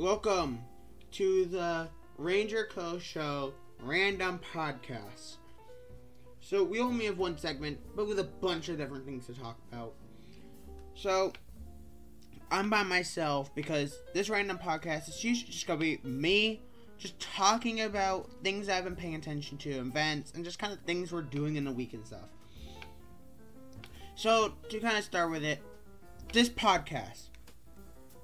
Welcome to the Ranger Co. Show Random Podcast. So, we only have one segment, but with a bunch of different things to talk about. So, I'm by myself because this random podcast is usually just gonna be me just talking about things I've been paying attention to, events, and just kind of things we're doing in the week and stuff. So, to kind of start with it, this podcast.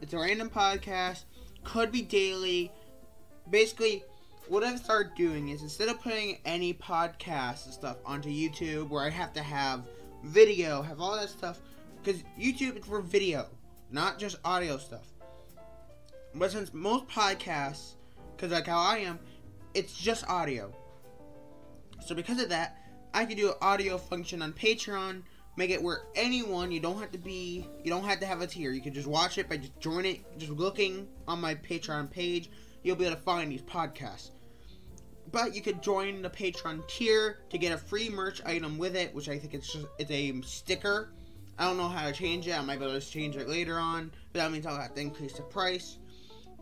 It's a random podcast, could be daily. Basically, what I've started doing is instead of putting any podcasts and stuff onto YouTube where I have to have video, have all that stuff, because YouTube is for video, not just audio stuff. But since most podcasts, because like how I am, it's just audio. So because of that, I can do an audio function on Patreon make it where anyone you don't have to be you don't have to have a tier. You can just watch it by just joining just looking on my patreon page. You'll be able to find these podcasts. But you could join the patreon tier to get a free merch item with it which i think it's just it's a sticker. I don't know how to change it. I might be able to change it later on but that means i'll have to increase the price.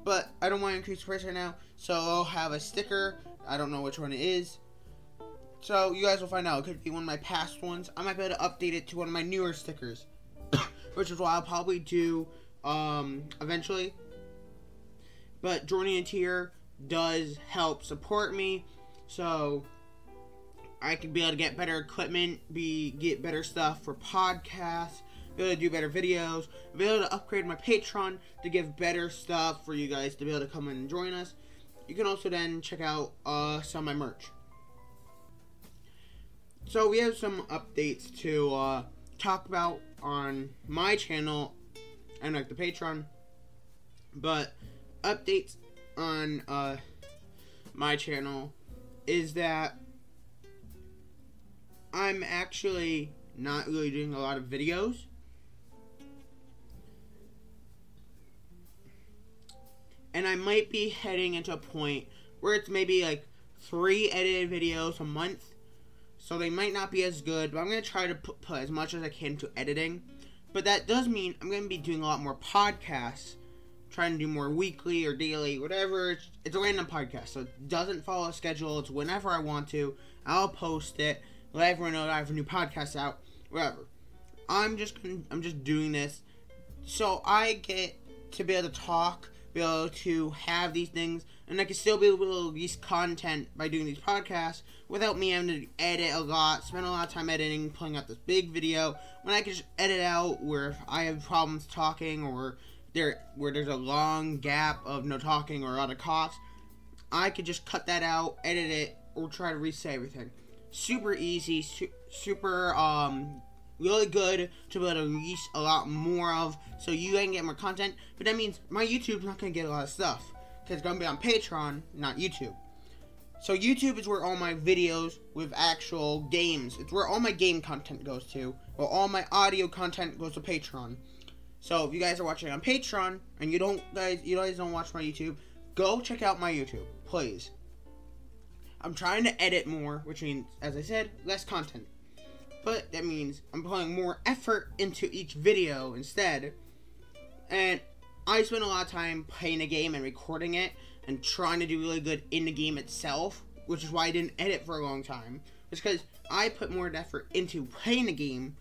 But i don't want to increase the price right now so i'll have a sticker. I don't know which one it is so you guys will find out. It could be one of my past ones. I might be able to update it to one of my newer stickers, which is what I'll probably do um, eventually. But joining a tier does help support me, so I can be able to get better equipment, be get better stuff for podcasts, be able to do better videos, be able to upgrade my Patreon to give better stuff for you guys to be able to come and join us. You can also then check out uh, some of my merch. So we have some updates to uh, talk about on my channel and like the Patreon, but updates on uh, my channel is that I'm actually not really doing a lot of videos. And I might be heading into a point where it's maybe like three edited videos a month so they might not be as good, but I'm going to try to put, put, as much as I can to editing. But that does mean I'm going to be doing a lot more podcasts, trying to do more weekly or daily, whatever. It's, it's a random podcast, so it doesn't follow a schedule. It's whenever I want to. I'll post it, let everyone know that I have a new podcast out, whatever. I'm just I'm just doing this so I get to be able to talk, be able to have these things and I can still be able to release content by doing these podcasts without me having to edit a lot, spend a lot of time editing, pulling out this big video. When I can just edit out where I have problems talking or there where there's a long gap of no talking or a lot of coughs, I could just cut that out, edit it, or try to reset everything. Super easy, su- super um really good to be able to release a lot more of so you can get more content. But that means my YouTube's not gonna get a lot of stuff because it's going to be on Patreon, not YouTube. So YouTube is where all my videos with actual games, it's where all my game content goes to. Well, all my audio content goes to Patreon. So if you guys are watching on Patreon and you don't guys you guys don't watch my YouTube, go check out my YouTube, please. I'm trying to edit more, which means, as I said, less content. But that means I'm putting more effort into each video instead. And I spent a lot of time playing a game and recording it and trying to do really good in the game itself, which is why I didn't edit for a long time. It's because I put more effort into playing the game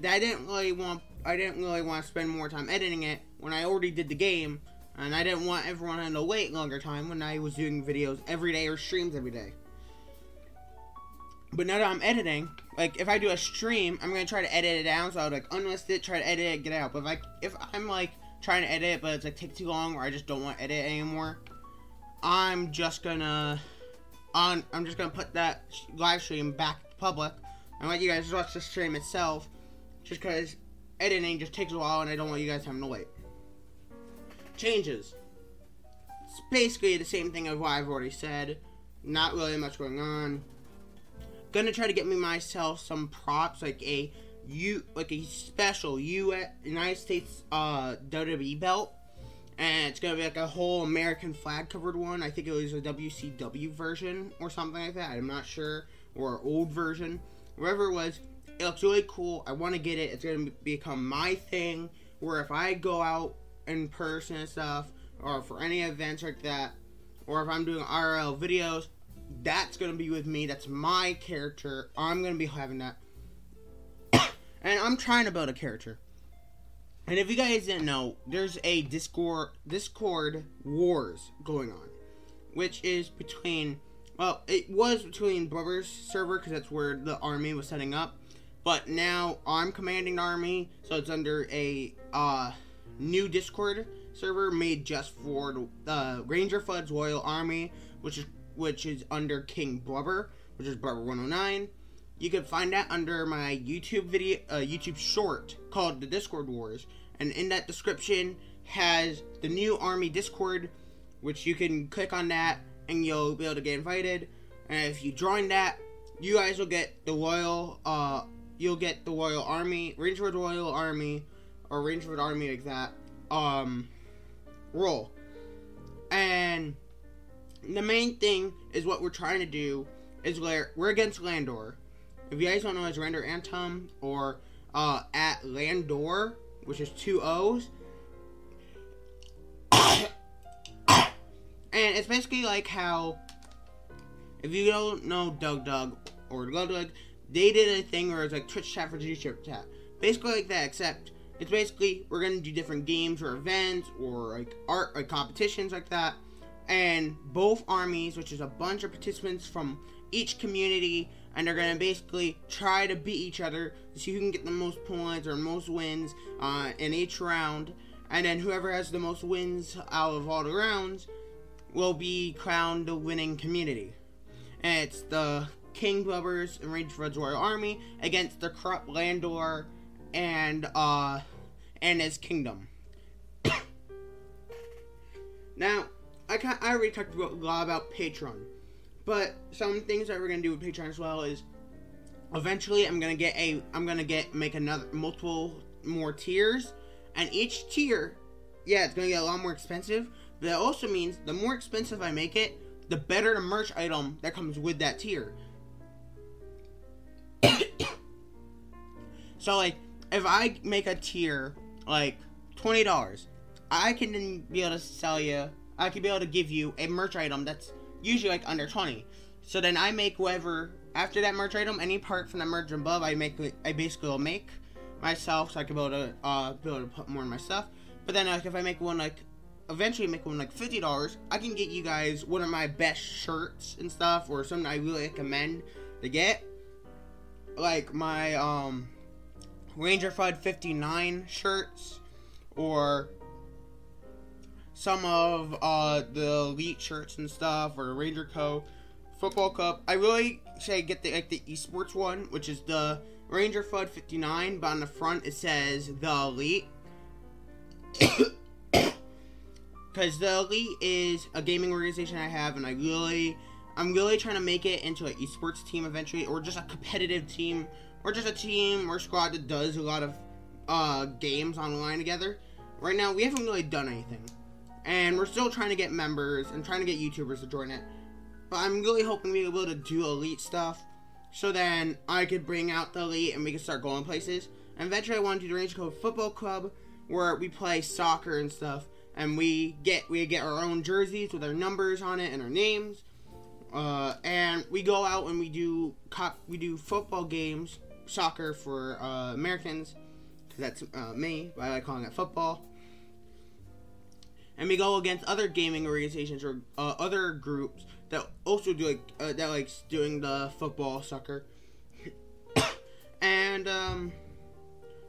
that I didn't really want. I didn't really want to spend more time editing it when I already did the game, and I didn't want everyone to wait longer time when I was doing videos every day or streams every day. But now that I'm editing, like if I do a stream, I'm gonna try to edit it down. So I would like unlist it, try to edit it, get it out. But like if I'm like trying to edit, but it's like take too long, or I just don't want to edit anymore. I'm just gonna on. I'm just gonna put that live stream back to public and let you guys watch the stream itself, just because editing just takes a while, and I don't want you guys having to wait. Changes. It's basically the same thing of what I've already said. Not really much going on. Gonna try to get me myself some props, like a you like a special U.S. United States uh, WWE belt, and it's gonna be like a whole American flag covered one. I think it was a WCW version or something like that. I'm not sure, or old version, wherever it was. It looks really cool. I want to get it. It's gonna become my thing. Where if I go out in person and stuff, or for any events like that, or if I'm doing IRL videos, that's gonna be with me. That's my character. I'm gonna be having that. and I'm trying to build a character. And if you guys didn't know, there's a Discord Discord wars going on, which is between well, it was between Brothers server because that's where the army was setting up, but now I'm commanding army, so it's under a uh, new Discord server made just for the uh, Ranger Fud's Royal Army, which is which is under King Blubber, which is Blubber 109. You can find that under my YouTube video, uh, YouTube short called the Discord Wars, and in that description has the new Army Discord, which you can click on that and you'll be able to get invited. And if you join that, you guys will get the Royal, uh, you'll get the Royal Army, Rangewood Royal Army, or Rangewood Army like that, um, role. And the main thing is what we're trying to do is where we're against Landor. If you guys don't know, it's Render Antum or uh, at Landor, which is two O's. and it's basically like how, if you don't know Doug Doug or Doug Doug, they did a thing where it's like Twitch chat for YouTube chat. Basically like that, except it's basically we're gonna do different games or events or like art like competitions like that and both armies, which is a bunch of participants from each community, and they're gonna basically try to beat each other to see who can get the most points or most wins uh, in each round. And then whoever has the most wins out of all the rounds will be crowned the winning community. And it's the King Blubbers and Range Red's Royal Army against the corrupt Landor and uh and his kingdom. now, I can I already talked a lot about Patreon, but some things that we're gonna do with Patreon as well is eventually I'm gonna get a I'm gonna get make another multiple more tiers, and each tier, yeah, it's gonna get a lot more expensive. But that also means the more expensive I make it, the better the merch item that comes with that tier. so like, if I make a tier like twenty dollars, I can then be able to sell you I could be able to give you a merch item that's usually like under 20. So then I make whatever after that merch item, any part from that merch above, I make I basically will make myself, so I can be able to uh, be able to put more in my stuff. But then like if I make one like eventually make one like fifty dollars, I can get you guys one of my best shirts and stuff, or something I really recommend to get, like my um Ranger Fud 59 shirts, or some of uh, the elite shirts and stuff, or Ranger Co. Football Cup. I really say get the like the esports one, which is the Ranger Fud 59, but on the front it says the elite. Because the elite is a gaming organization I have, and I really, I'm really trying to make it into an esports team eventually, or just a competitive team, or just a team or squad that does a lot of uh, games online together. Right now, we haven't really done anything and we're still trying to get members and trying to get YouTubers to join it. But I'm really hoping to be able to do elite stuff, so then I could bring out the elite and we can start going places. And eventually, I want to do the Ranger Co. Football Club, where we play soccer and stuff, and we get we get our own jerseys with our numbers on it and our names. Uh, and we go out and we do cop we do football games, soccer for uh, Americans, because that's uh, me. But I like calling it football and we go against other gaming organizations or uh, other groups that also do like uh, that likes doing the football, soccer, and um,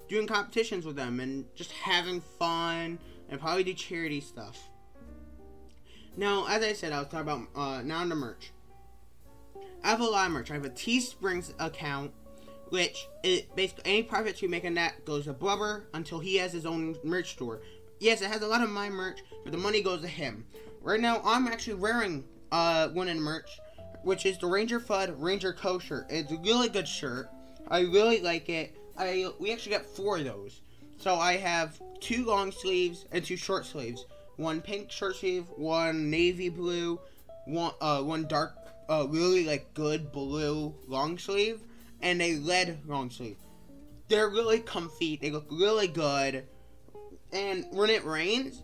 doing competitions with them and just having fun and probably do charity stuff. Now, as I said, I was talking about uh, now the merch. I have a lot of merch. I have a Teesprings account, which it basically any profits you make on that goes to Blubber until he has his own merch store yes, it has a lot of my merch, but the money goes to him. Right now, I'm actually wearing uh, one in merch, which is the Ranger Fud Ranger Co shirt. It's a really good shirt. I really like it. I we actually got four of those. So I have two long sleeves and two short sleeves. One pink short sleeve, one navy blue, one uh one dark uh really like good blue long sleeve, and a red long sleeve. They're really comfy. They look really good and when it rains,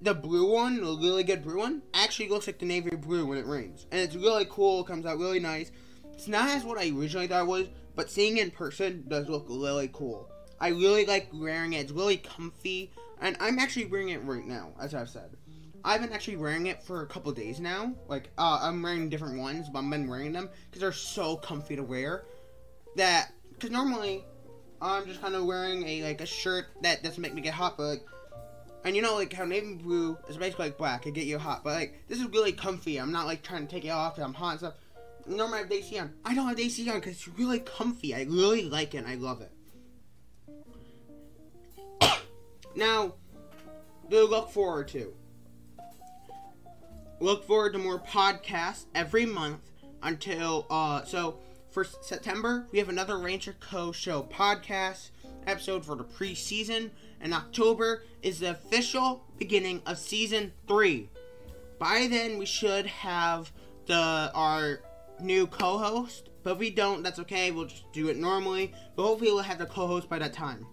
the blue one, the really good blue one, actually looks like the navy blue when it rains, and it's really cool. Comes out really nice. It's not as what I originally thought it was, but seeing it in person does look really cool. I really like wearing it. It's really comfy, and I'm actually wearing it right now, as I've said. I've been actually wearing it for a couple days now. Like, uh, I'm wearing different ones, but I've been wearing them because they're so comfy to wear. That, because normally I'm just kind of wearing a like a shirt that doesn't make me get hot, but like, and you know like how navy blue is basically like black, it get you hot, but like this is really comfy. I'm not like trying to take it off because I'm hot and stuff. Normally I have AC on. I don't have AC on because it's really comfy. I really like it. and I love it. now, to look forward to. Look forward to more podcasts every month until uh so for September, we have another Ranger Co. Show podcast episode for the preseason, and October is the official beginning of season three. By then, we should have the our new co-host, but if we don't, that's okay. We'll just do it normally, but hopefully, we'll have the co-host by that time.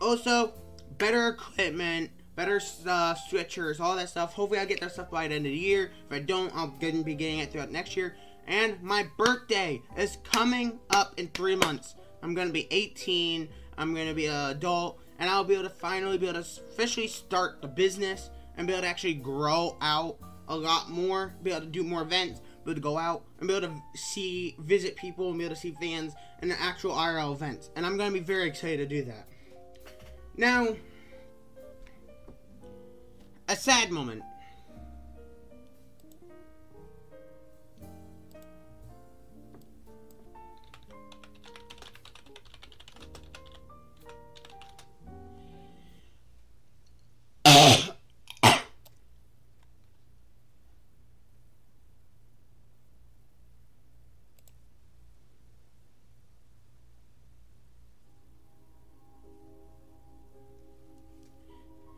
Also, better equipment, better stuff, uh, switchers, all that stuff. Hopefully, I get that stuff by the end of the year. If I don't, I'll be getting it throughout next year. And my birthday is coming up in three months. I'm gonna be 18. I'm gonna be an adult, and I'll be able to finally be able to officially start the business and be able to actually grow out a lot more. Be able to do more events. Be able to go out and be able to see, visit people, and be able to see fans and the actual IRL events. And I'm gonna be very excited to do that. Now, a sad moment.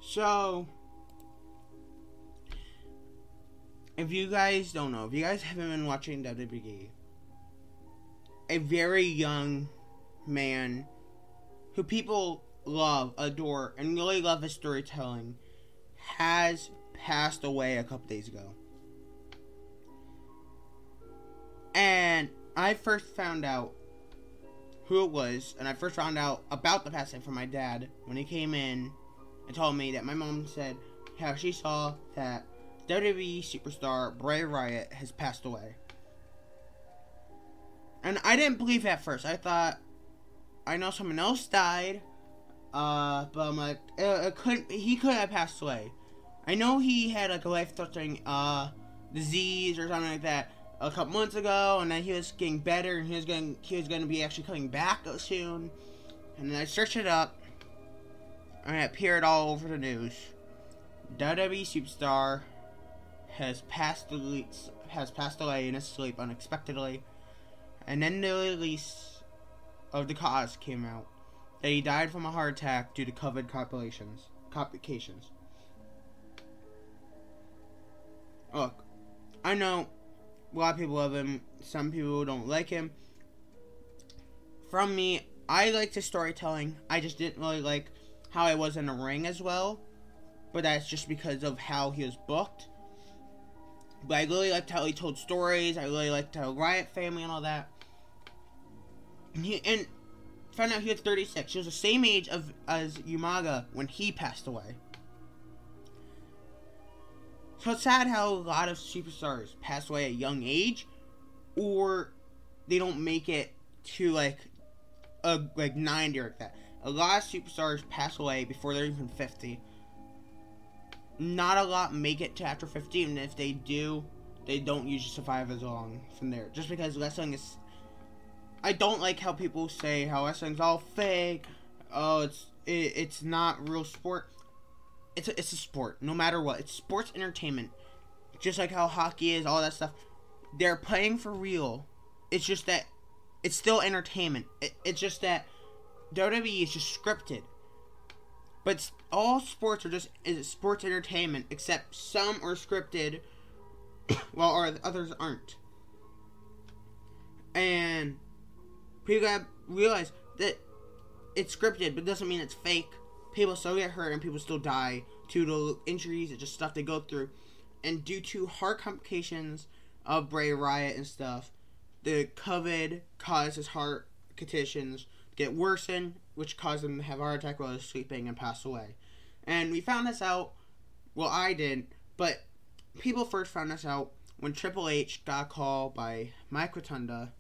So, if you guys don't know, if you guys haven't been watching WWE, a very young man who people love, adore, and really love his storytelling has passed away a couple days ago. And I first found out who it was, and I first found out about the passing from my dad when he came in and told me that my mom said how she saw that WWE superstar Bray Wyatt has passed away. And I didn't believe at first. I thought I know someone else died, uh, but I'm like, it, it couldn't. He could have passed away. I know he had like a life-threatening uh disease or something like that a couple months ago, and then he was getting better, and he was going he was going to be actually coming back soon. And then I searched it up, and it appeared all over the news. WWE superstar has passed has passed away in his sleep unexpectedly, and then the release of the cause came out that he died from a heart attack due to COVID complications. Complications. Look, I know a lot of people love him. Some people don't like him. From me, I like his storytelling. I just didn't really like how I was in the ring as well. But that's just because of how he was booked. But I really liked how he told stories. I really liked how Wyatt family and all that. And, he, and found out he was 36. He was the same age of as Umaga when he passed away. So it's sad how a lot of superstars pass away at a young age, or they don't make it to like a like 90 or like that. A lot of superstars pass away before they're even 50. Not a lot make it to after 50, and if they do, they don't usually survive as long from there. Just because wrestling is. I don't like how people say how wrestling's all fake. Oh, it's it, it's not real sport. It's a, it's a sport, no matter what. It's sports entertainment. Just like how hockey is, all that stuff. They're playing for real. It's just that it's still entertainment. It, it's just that WWE is just scripted. But all sports are just is sports entertainment, except some are scripted, while others aren't. And people gotta realize that it's scripted, but doesn't mean it's fake. people still get hurt and people still die due to injuries and just stuff they go through. And due to heart complications of Bray Wyatt and stuff, the COVID caused his heart conditions get worsen, which caused him to have a heart attack while he was sleeping and pass away. And we found this out. Well, I didn't, but people first found this out when Triple H got a call by Mike Rotunda,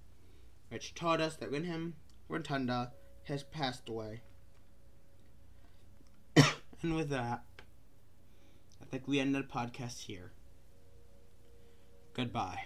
which told us that Windham Rotunda has passed away. and with that, I think we end the podcast here. Goodbye.